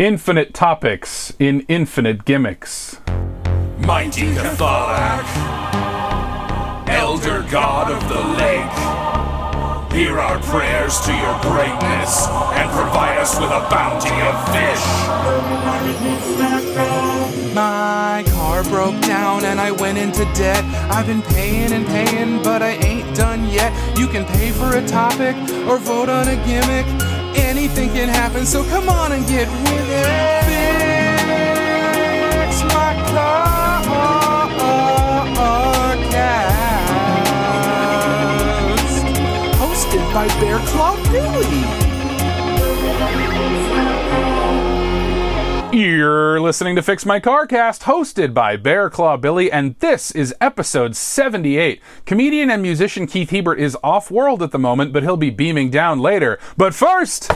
Infinite topics in infinite gimmicks. Mighty Cathalak, Elder God of the Lake, hear our prayers to your greatness and provide us with a bounty of fish. My car broke down and I went into debt. I've been paying and paying, but I ain't done yet. You can pay for a topic or vote on a gimmick. Anything can happen, so come on and get with it. Fix my cast. Hosted by Bear Claw Billie. You're listening to Fix My Carcast, hosted by Bear Claw Billie, and this is episode 78. Comedian and musician Keith Hebert is off world at the moment, but he'll be beaming down later. But first,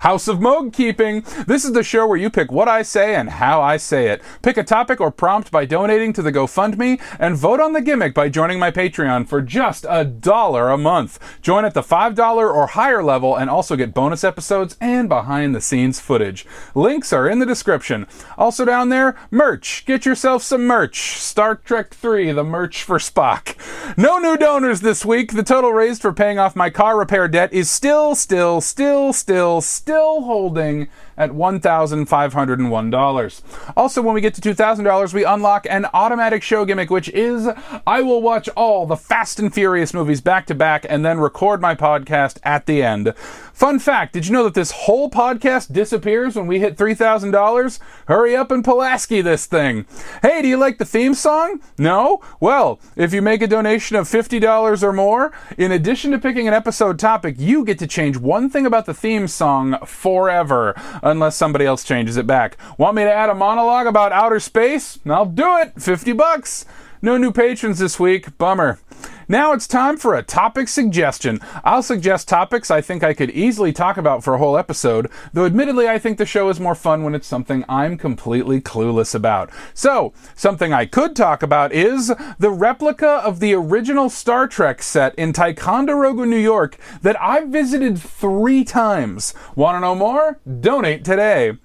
House of Mogh Keeping. This is the show where you pick what I say and how I say it. Pick a topic or prompt by donating to the GoFundMe and vote on the gimmick by joining my Patreon for just a dollar a month. Join at the $5 or higher level and also get bonus episodes and behind the scenes footage. Links are in the description. Also down there, merch. Get yourself some merch. Star Trek 3, the merch for Spock. No new donors this week. The total raised for paying off my car repair debt is still, still, still, still, still holding at $1,501. Also, when we get to $2,000, we unlock an automatic show gimmick, which is I will watch all the Fast and Furious movies back to back and then record my podcast at the end. Fun fact did you know that this whole podcast disappears when we hit $3,000? Hurry up and Pulaski this thing. Hey, do you like the theme song? No? Well, if you make a donation of $50 or more, in addition to picking an episode topic, you get to change one thing about the theme song forever unless somebody else changes it back. Want me to add a monologue about outer space? I'll do it. 50 bucks. No new patrons this week. Bummer. Now it's time for a topic suggestion. I'll suggest topics I think I could easily talk about for a whole episode, though admittedly I think the show is more fun when it's something I'm completely clueless about. So, something I could talk about is the replica of the original Star Trek set in Ticonderoga, New York that I've visited three times. Want to know more? Donate today.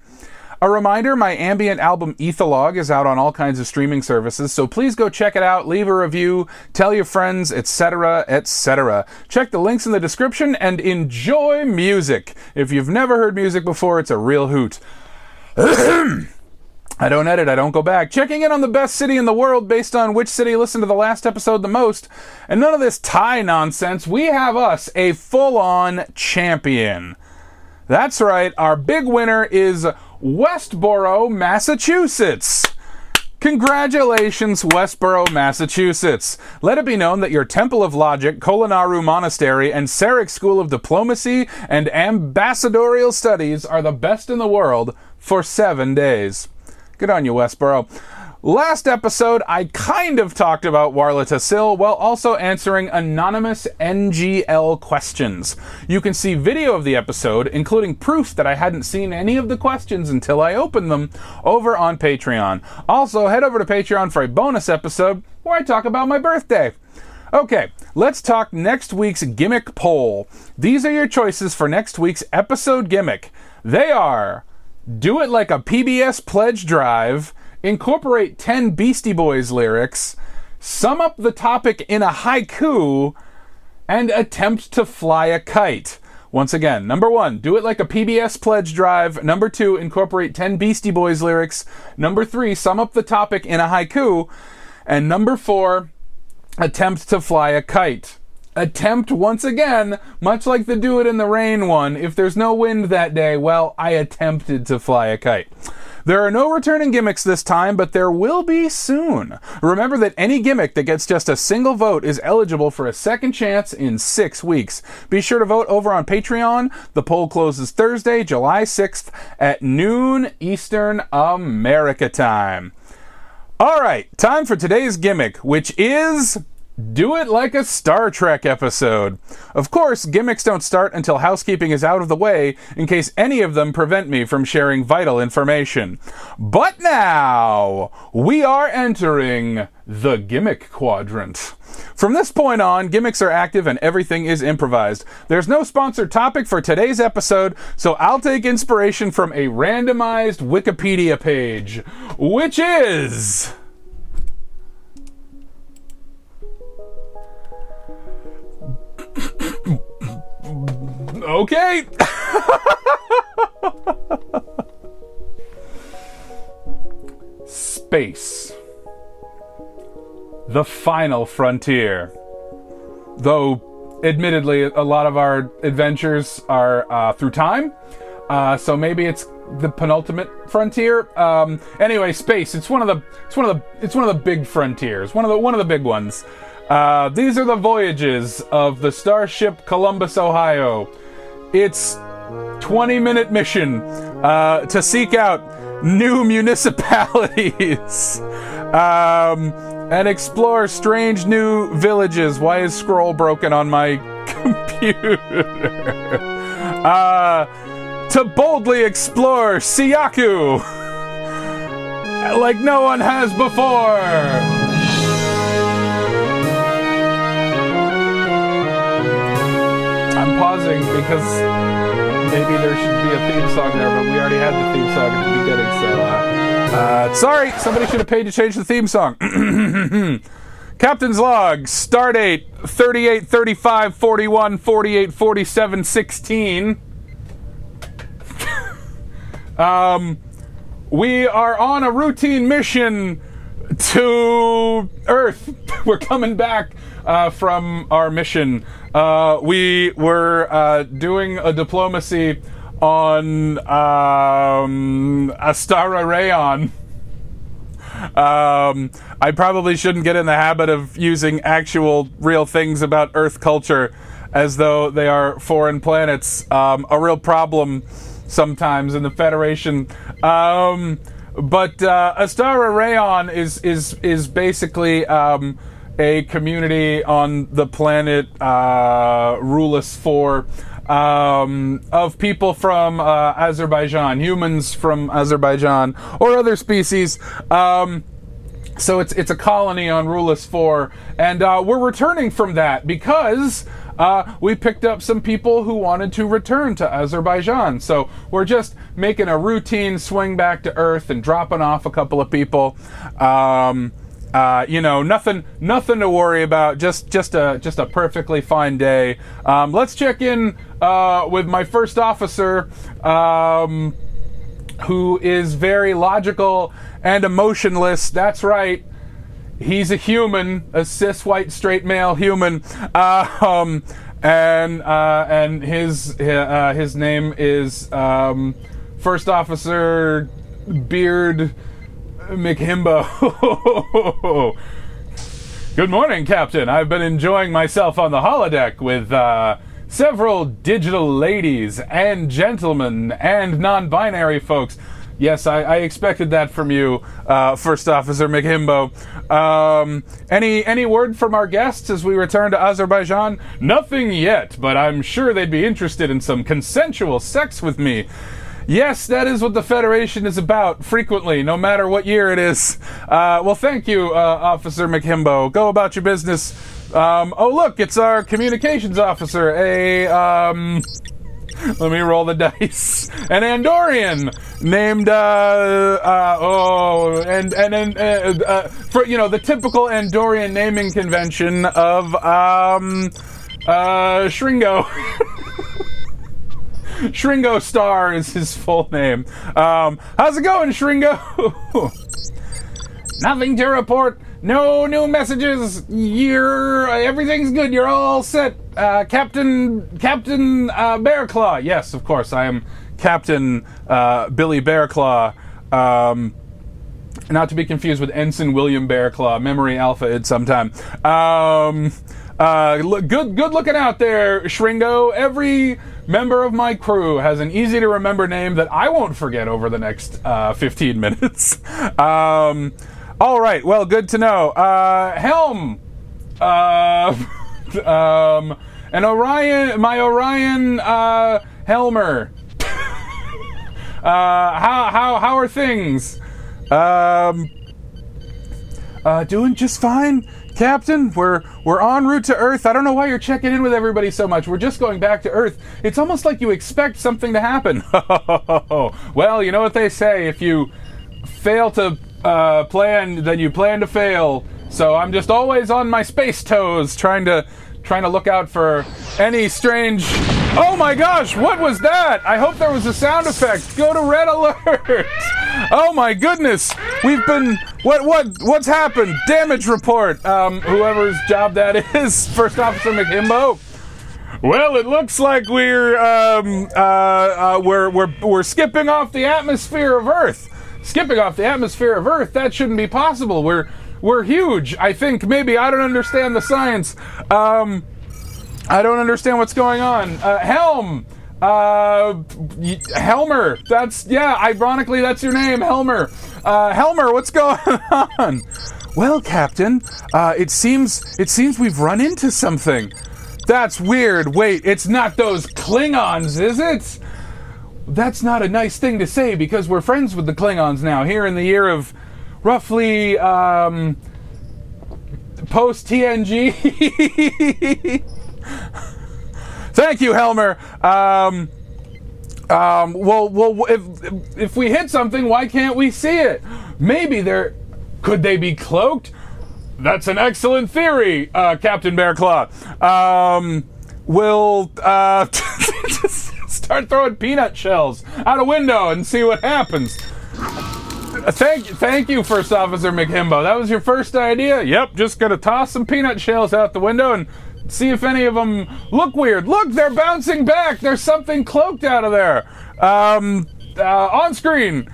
A reminder my ambient album Ytholog is out on all kinds of streaming services, so please go check it out, leave a review, tell your friends, etc., etc. Check the links in the description and enjoy music. If you've never heard music before, it's a real hoot. I don't edit, I don't go back. Checking in on the best city in the world based on which city listened to the last episode the most. And none of this tie nonsense. We have us a full on champion. That's right, our big winner is Westboro, Massachusetts. Congratulations, Westboro, Massachusetts. Let it be known that your Temple of Logic, Kolinahr Monastery, and Sarek School of Diplomacy and Ambassadorial Studies are the best in the world for seven days. Good on you, Westboro. Last episode, I kind of talked about Warla while also answering anonymous NGL questions. You can see video of the episode, including proof that I hadn't seen any of the questions until I opened them, over on Patreon. Also, head over to Patreon for a bonus episode where I talk about my birthday. Okay, let's talk next week's gimmick poll. These are your choices for next week's episode gimmick. They are Do It Like a PBS Pledge Drive incorporate 10 Beastie Boys lyrics, sum up the topic in a haiku, and attempt to fly a kite. Once again, number one, do it like a PBS pledge drive. Number two, incorporate 10 Beastie Boys lyrics. Number three, sum up the topic in a haiku. And number four, attempt to fly a kite. Attempt once again, much like the Do It in the Rain one. If there's no wind that day, well, I attempted to fly a kite. There are no returning gimmicks this time, but there will be soon. Remember that any gimmick that gets just a single vote is eligible for a second chance in six weeks. Be sure to vote over on Patreon. The poll closes Thursday, July 6th at noon Eastern America time. All right, time for today's gimmick, which is do it like a Star Trek episode. Of course, gimmicks don't start until housekeeping is out of the way in case any of them prevent me from sharing vital information. But now, we are entering the gimmick quadrant. From this point on, gimmicks are active and everything is improvised. There's no sponsored topic for today's episode, so I'll take inspiration from a randomized Wikipedia page, which is. Okay. Space. The final frontier. Though, admittedly, a lot of our adventures are uh, through time, uh, so maybe it's the penultimate frontier. Um, anyway, space. It's one of the. It's one of the. It's one of the big frontiers. One of the. One of the big ones. Uh, these are the voyages of the starship Columbus, Ohio. Its 20 minute mission uh, to seek out new municipalities um, and explore strange new villages. Why is scroll broken on my computer? uh, to boldly explore Siyaku like no one has before. Because maybe there should be a theme song there, but we already had the theme song at the beginning, so uh, uh, sorry, somebody should have paid to change the theme song. Captain's log, stardate 38 35 41 48 47 16. um, we are on a routine mission to Earth. We're coming back uh, from our mission. Uh, we were uh, doing a diplomacy on um, Astara Rayon. Um, I probably shouldn't get in the habit of using actual real things about Earth culture as though they are foreign planets. Um, a real problem sometimes in the Federation. Um, but uh, Astara Rayon is is is basically um, a community on the planet uh, Rulus 4 um, of people from uh, Azerbaijan, humans from Azerbaijan, or other species. Um, so it's it's a colony on Rulus 4, and uh, we're returning from that because uh, we picked up some people who wanted to return to Azerbaijan. So we're just making a routine swing back to Earth and dropping off a couple of people. Um, uh, you know, nothing, nothing to worry about. Just, just a, just a perfectly fine day. Um, let's check in uh, with my first officer, um, who is very logical and emotionless. That's right. He's a human, a cis white straight male human. Uh, um, and uh, and his uh, his name is um, First Officer Beard McHimbo. Good morning, Captain. I've been enjoying myself on the holodeck with uh, several digital ladies and gentlemen and non binary folks. Yes, I, I, expected that from you, uh, First Officer McHimbo. Um, any any word from our guests as we return to Azerbaijan? Nothing yet, but I'm sure they'd be interested in some consensual sex with me. Yes, that is what the Federation is about, frequently, no matter what year it is. Uh, well, thank you, uh, Officer McHimbo. Go about your business. Um, oh, look, it's our communications officer, a, um, let me roll the dice. An Andorian named, uh, uh, oh, and, and, and, uh, uh, for, you know, the typical Andorian naming convention of, um, uh, Shringo. Shringo Star is his full name. Um, how's it going, Shringo? Nothing to report. No new messages. You're everything's good. You're all set. Uh, Captain Captain uh, Bearclaw. Yes, of course, I am Captain uh, Billie Bearclaw. Um, not to be confused with Ensign William Bearclaw. Memory Alpha id sometime. Um, uh, look, good good looking out there, Shringo. Every member of my crew has an easy to remember name that I won't forget over the next uh, 15 minutes. um, all right, well, good to know. Uh, Helm, Uh, um, an Orion, my Orion uh, Helmer. uh, how how how are things? Um, uh, doing just fine, Captain. We're we're en route to Earth. I don't know why you're checking in with everybody so much. We're just going back to Earth. It's almost like you expect something to happen. well, you know what they say: if you fail to uh, plan, then you plan to fail. So I'm just always on my space toes, trying to trying to look out for any strange. Oh my gosh, what was that? I hope there was a sound effect. Go to red alert. Oh my goodness, we've been what what what's happened? Damage report. Um, whoever's job that is, First Officer McHimbo. Well, it looks like we're um, uh, uh, we're we're we're skipping off the atmosphere of Earth. Skipping off the atmosphere of Earth. That shouldn't be possible. We're we're huge. I think maybe I don't understand the science. Um, I don't understand what's going on. Uh, Helm. Uh, Helmer. That's yeah. Ironically, that's your name, Helmer. Uh, Helmer, what's going on? Well, Captain, uh, it seems it seems we've run into something. That's weird. Wait, it's not those Klingons, is it? That's not a nice thing to say because we're friends with the Klingons now. Here in the year of roughly um, post TNG. Thank you, Helmer. Um, um, well, well, if if we hit something, why can't we see it? Maybe they're could they be cloaked? That's an excellent theory, uh, Captain Bearclaw. Um, we'll uh, start throwing peanut shells out a window and see what happens. Thank, thank you, First Officer McHimbo. That was your first idea. Yep, just gonna toss some peanut shells out the window and see if any of them look weird. Look, they're bouncing back. There's something cloaked out of there. Um, uh, on screen.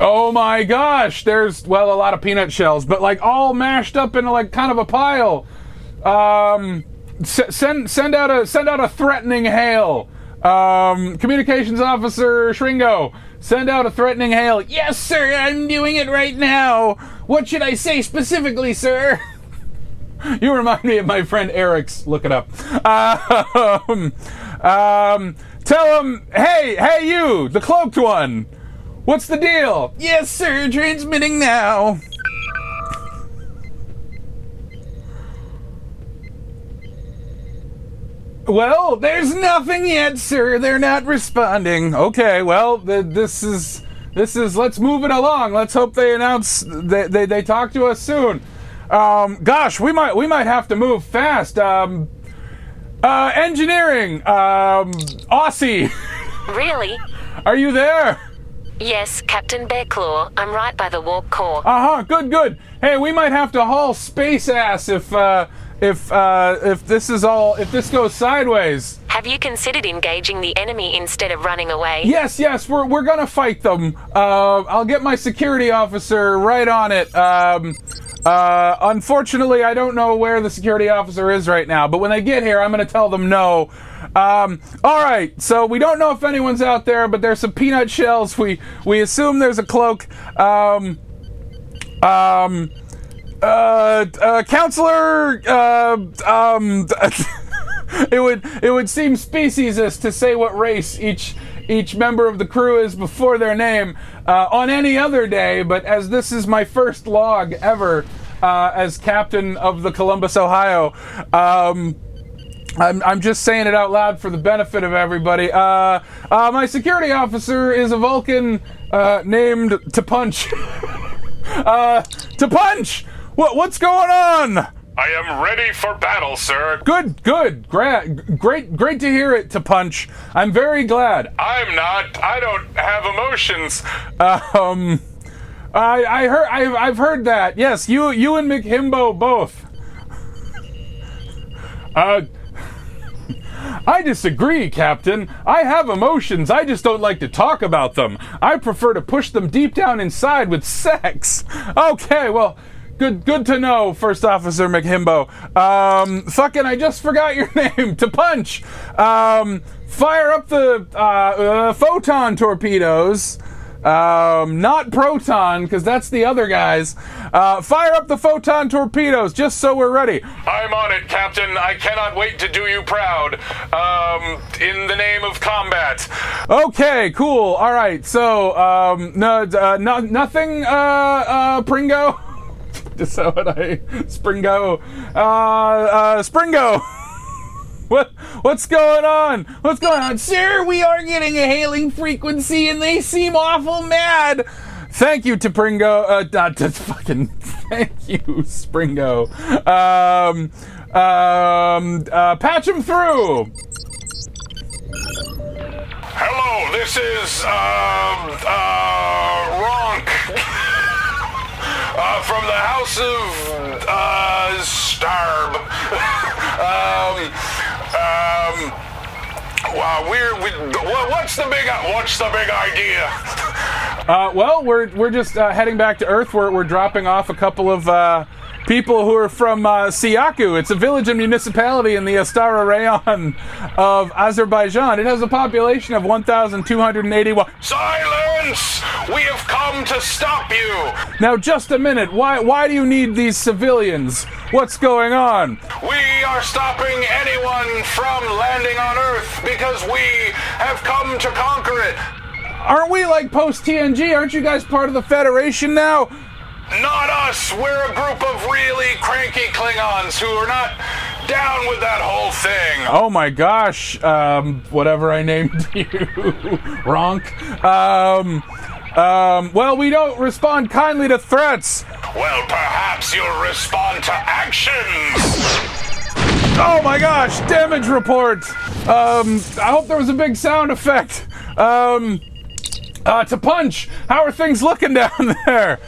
Oh my gosh, there's well a lot of peanut shells, but like all mashed up into like kind of a pile. Um, s- send send out a send out a threatening hail. Um, communications officer Shringo, send out a threatening hail. Yes, sir, I'm doing it right now. What should I say specifically, sir? you remind me of my friend Eric's. Look it up. Um, um, tell him, hey, hey, you, the cloaked one. What's the deal? Yes, sir, transmitting now. Well, there's nothing yet, sir. They're not responding. Okay, well, th- this is this is. Let's move it along. Let's hope they announce they they, they talk to us soon. Um, gosh, we might we might have to move fast. Um, uh, engineering, um, Aussie, Really? are you there? Yes, Captain Bearclaw. I'm right by the warp core. Uh huh. Good. Good. Hey, we might have to haul space ass if uh, if uh, if this is all if this goes sideways. Have you considered engaging the enemy instead of running away? Yes. Yes. We're we're gonna fight them. Uh, I'll get my security officer right on it. Um, uh, unfortunately, I don't know where the security officer is right now, but when they get here, I'm gonna tell them no. Um, all right, so we don't know if anyone's out there, but there's some peanut shells. We we assume there's a cloak. Um, um, uh, uh, counselor, uh, um, it would it would seem speciesist to say what race each each member of the crew is before their name uh, on any other day, but as this is my first log ever uh, as captain of the Columbus, Ohio. Um, I'm, I'm just saying it out loud for the benefit of everybody. Uh, uh, my security officer is a Vulcan uh, named To Punch. uh, to Punch! What, what's going on? I am ready for battle, sir. Good, good, great, great, great to hear it. To Punch, I'm very glad. I'm not. I don't have emotions. Um, I, I heard, I've, I've heard that. Yes, you, you and McHimbo both. Uh, I disagree, Captain. I have emotions. I just don't like to talk about them. I prefer to push them deep down inside with sex. Okay, well, good good to know, First Officer McHimbo. Um, fucking, I just forgot your name. to punch. Um, fire up the uh, uh, photon torpedoes. Um, not Proton, because that's the other guys. Uh, fire up the photon torpedoes, just so we're ready. I'm on it, Captain. I cannot wait to do you proud. Um, in the name of combat. Okay, cool. All right. So, um, no, uh, no nothing, uh, uh, Pringo. Just so what I Springo, uh, uh, Springo. What what's going on? What's going on, sir? We are getting a hailing frequency, and they seem awful mad. Thank you to Pringo. Uh, not to fucking. Thank you, Springo. Um, um, uh, patch him through. Hello, this is, um, uh, Ronk. uh, from the House of, uh, Starb. um, um, wow, we're, we, what's the big, what's the big idea? Uh, well, we're we're just uh, heading back to Earth. We're we're dropping off a couple of uh, people who are from uh, Siyaku. It's a village and municipality in the Astara Rayon of Azerbaijan. It has a population of 1,281. Silence! We have come to stop you! Now, just a minute. Why why do you need these civilians? What's going on? We are stopping anyone from landing on Earth because we have come to conquer it. Aren't we like post TNG? Aren't you guys part of the Federation now? Not us. We're a group of really cranky Klingons who are not down with that whole thing. Oh my gosh, um, whatever I named you, Ronk. Um, um, well, we don't respond kindly to threats. Well, perhaps you'll respond to actions. Oh my gosh, damage report. Um, I hope there was a big sound effect. Um, uh, to punch. How are things looking down there?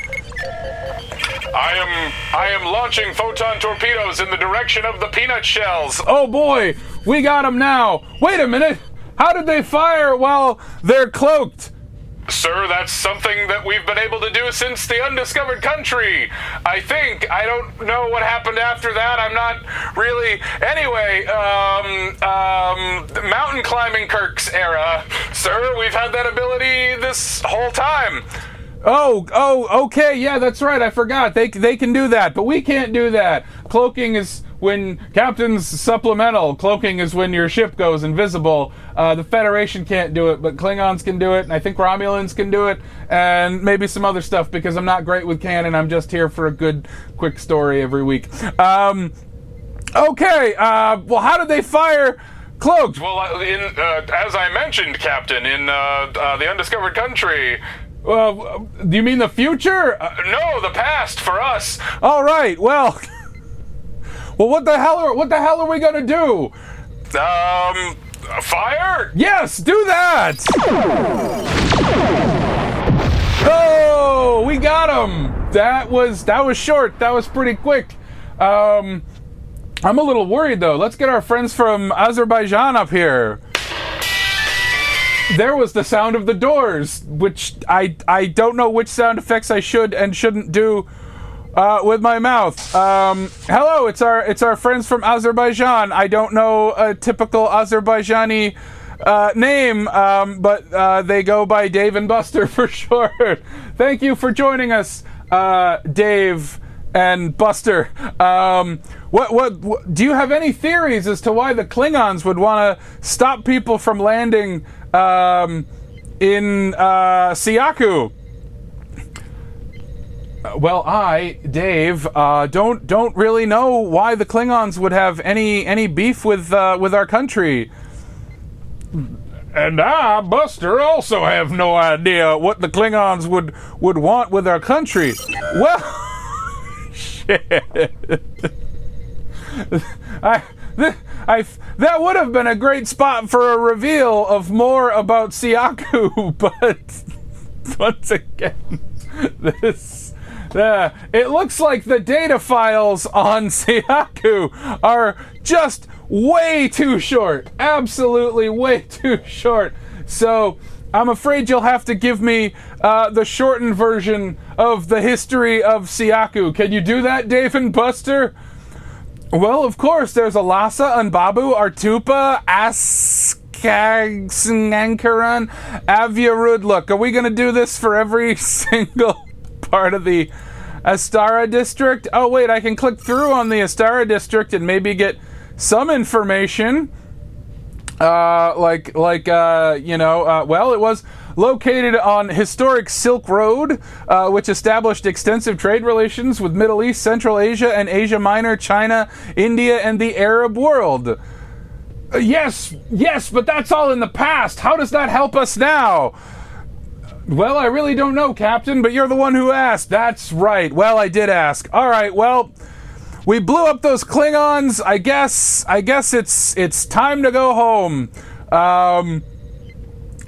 I am I am launching photon torpedoes in the direction of the peanut shells. Oh boy, we got them now. Wait a minute. How did they fire while they're cloaked? Sir, that's something that we've been able to do since the undiscovered country. I think. I don't know what happened after that. I'm not really. Anyway, um, um, mountain climbing Kirk's era. Sir, we've had that ability this whole time. Oh, oh, okay, yeah, that's right. I forgot. They they can do that, but we can't do that. Cloaking is when captain's supplemental. Cloaking is when your ship goes invisible. Uh, the Federation can't do it, but Klingons can do it, and I think Romulans can do it, and maybe some other stuff because I'm not great with canon. I'm just here for a good, quick story every week. Um, okay, uh, well, how did they fire? Cloaked. Well, uh, in uh, as I mentioned, Captain, in uh, uh, the undiscovered country. Uh, do you mean the future? Uh, no, the past for us. All right. Well, well, what the hell are what the hell are we gonna do? Um, fire. Yes, do that. Oh, we got him. That was that was short. That was pretty quick. Um, I'm a little worried though. Let's get our friends from Azerbaijan up here. There was the sound of the doors, which I I don't know which sound effects I should and shouldn't do uh, with my mouth. Um, hello, it's our it's our friends from Azerbaijan. I don't know a typical Azerbaijani uh, name, um, but uh, they go by Dave and Buster for sure. Thank you for joining us, uh, Dave and Buster. Um, what, what what do you have any theories as to why the Klingons would want to stop people from landing um, in uh, Siyaku? Well, I, Dave, uh, don't don't really know why the Klingons would have any any beef with uh, with our country. And I, Buster, also have no idea what the Klingons would would want with our country. Well, shit. I, th- I, that would have been a great spot for a reveal of more about Siyaku, but once again, this. Uh, it looks like the data files on Siyaku are just way too short. Absolutely way too short. So I'm afraid you'll have to give me uh, the shortened version of the history of Siaku. Can you do that, Dave and Buster? Well, of course, there's Alasa, Unbabu, Artupa, Ask. Kagsankaran, Avyarud. Look, are we going to do this for every single part of the Astara district? Oh, wait, I can click through on the Astara district and maybe get some information. Uh, like, like, uh, you know, uh, well, it was located on historic Silk Road, uh, which established extensive trade relations with Middle East, Central Asia, and Asia Minor, China, India, and the Arab world. Uh, yes, yes, but that's all in the past. How does that help us now? Well, I really don't know, Captain, but you're the one who asked. That's right. Well, I did ask. All right, well, we blew up those Klingons. I guess I guess it's it's time to go home. Um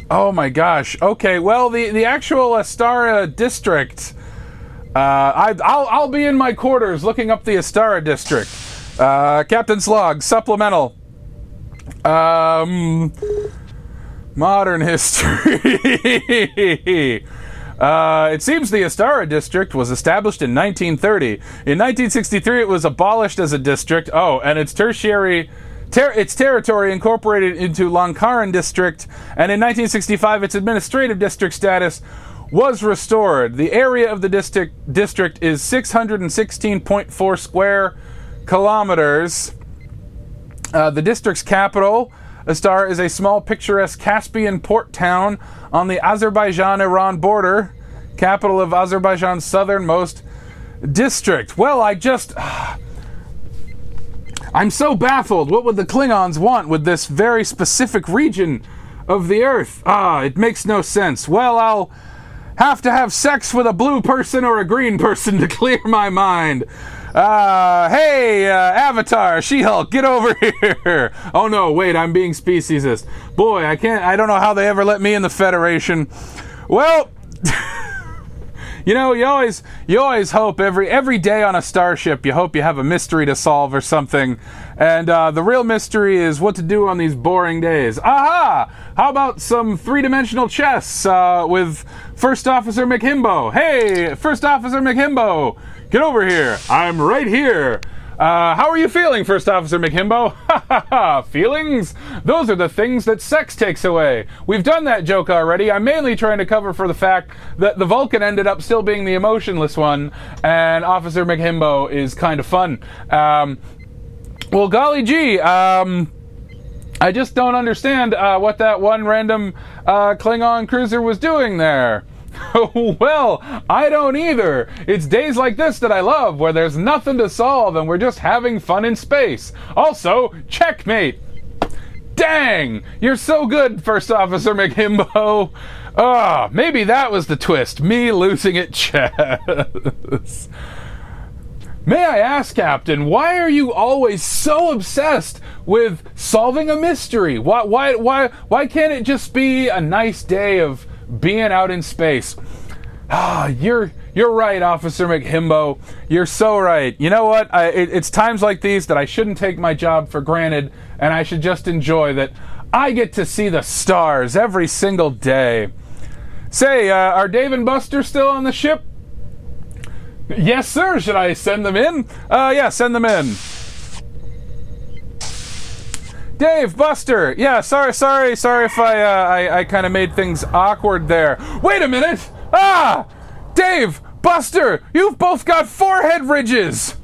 Oh my gosh. Okay, well the the actual Astara district uh, I, I'll, I'll be in my quarters looking up the Astara district. Uh, Captain's log, supplemental. Um, modern history. uh, it seems the Astara district was established in 1930. In 1963, it was abolished as a district. Oh, and its tertiary. Ter- its territory incorporated into Lankaran district, and in 1965, its administrative district status was restored. The area of the district district is 616.4 square kilometers. Uh, the district's capital, Astara, is a small, picturesque Caspian port town on the Azerbaijan-Iran border, capital of Azerbaijan's southernmost district. Well, I just. I'm so baffled. What would the Klingons want with this very specific region of the Earth? Ah, it makes no sense. Well, I'll have to have sex with a blue person or a green person to clear my mind. Uh, hey, uh, Avatar, She-Hulk, get over here. Oh no, wait, I'm being speciesist. Boy, I can't, I don't know how they ever let me in the Federation. Well, you know, you always, you always hope every, every day on a starship, you hope you have a mystery to solve or something. And, uh, the real mystery is what to do on these boring days. Aha! How about some three-dimensional chess, uh, with First Officer McHimbo? Hey, First Officer McHimbo! Get over here. I'm right here. Uh, how are you feeling, First Officer McHimbo? Ha ha ha! Feelings? Those are the things that sex takes away. We've done that joke already. I'm mainly trying to cover for the fact that the Vulcan ended up still being the emotionless one, and Officer McHimbo is kind of fun. Um, well, golly gee, um, I just don't understand uh, what that one random uh, Klingon cruiser was doing there. well, I don't either. It's days like this that I love, where there's nothing to solve and we're just having fun in space. Also, checkmate. Dang, you're so good, First Officer McHimbo. Ah, maybe that was the twist. Me losing at chess. May I ask, Captain, why are you always so obsessed with solving a mystery? Why, why, why, why can't it just be a nice day of being out in space? Ah, you're you're right, Officer McHimbo. You're so right. You know what? I, it, it's times like these that I shouldn't take my job for granted, and I should just enjoy that I get to see the stars every single day. Say, uh, are Dave and Buster still on the ship? Yes, sir. Should I send them in? Uh, yeah, send them in. Dave, Buster. Yeah, sorry, sorry, sorry if I, uh, I, I kind of made things awkward there. Wait a minute. Ah, Dave, Buster, you've both got forehead ridges.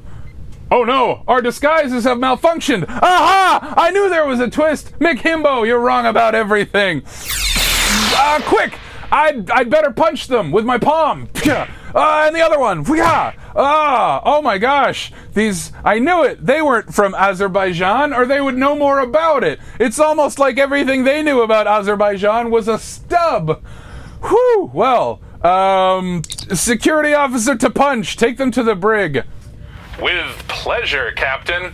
Oh no, our disguises have malfunctioned. Aha! I knew there was a twist. McHimbo, you're wrong about everything. Ah, uh, quick! I'd, I'd better punch them with my palm. Uh, and the other one. Ah, oh my gosh. These, I knew it. They weren't from Azerbaijan or they would know more about it. It's almost like everything they knew about Azerbaijan was a stub. Whew, well, um, security officer to punch. Take them to the brig. With pleasure, Captain.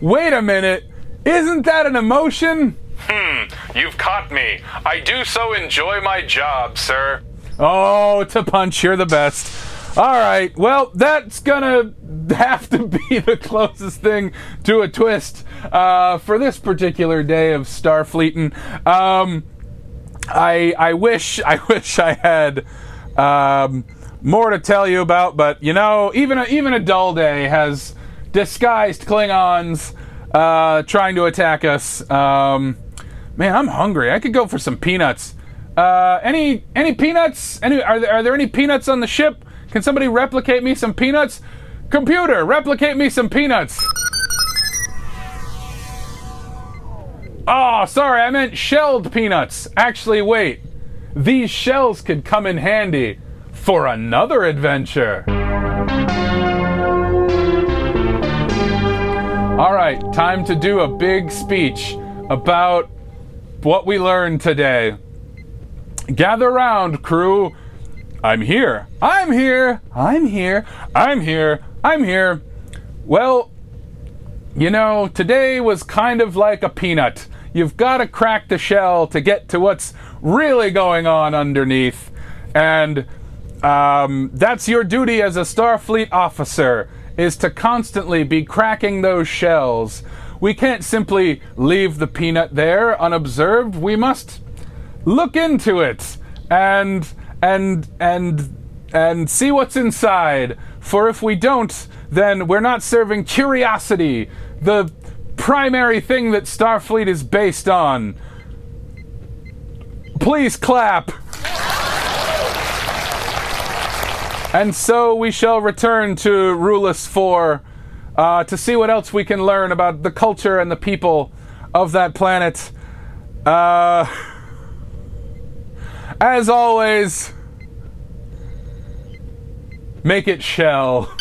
Wait a minute. Isn't that an emotion? Hmm, you've caught me. I do so enjoy my job, sir. Oh, to punch, you're the best. All right, well, that's gonna have to be the closest thing to a twist uh, for this particular day of Starfleetin'. Um, I I wish I wish I had um, more to tell you about, but you know, even a, even a dull day has disguised Klingons uh, trying to attack us. Um, Man, I'm hungry. I could go for some peanuts. Uh, any any peanuts? Any are there, are there any peanuts on the ship? Can somebody replicate me some peanuts? Computer, replicate me some peanuts. Oh, sorry, I meant shelled peanuts. Actually, wait. These shells could come in handy for another adventure. All right, time to do a big speech about what we learned today. Gather round, crew. I'm here. I'm here. I'm here. I'm here. I'm here. Well, you know, today was kind of like a peanut. You've got to crack the shell to get to what's really going on underneath. And um, that's your duty as a Starfleet officer is to constantly be cracking those shells. We can't simply leave the peanut there unobserved. We must look into it and and and and see what's inside. For if we don't, then we're not serving curiosity, the primary thing that Starfleet is based on. Please clap. And so we shall return to Rulus 4 uh, to see what else we can learn about the culture and the people of that planet. Uh, as always, make it shell.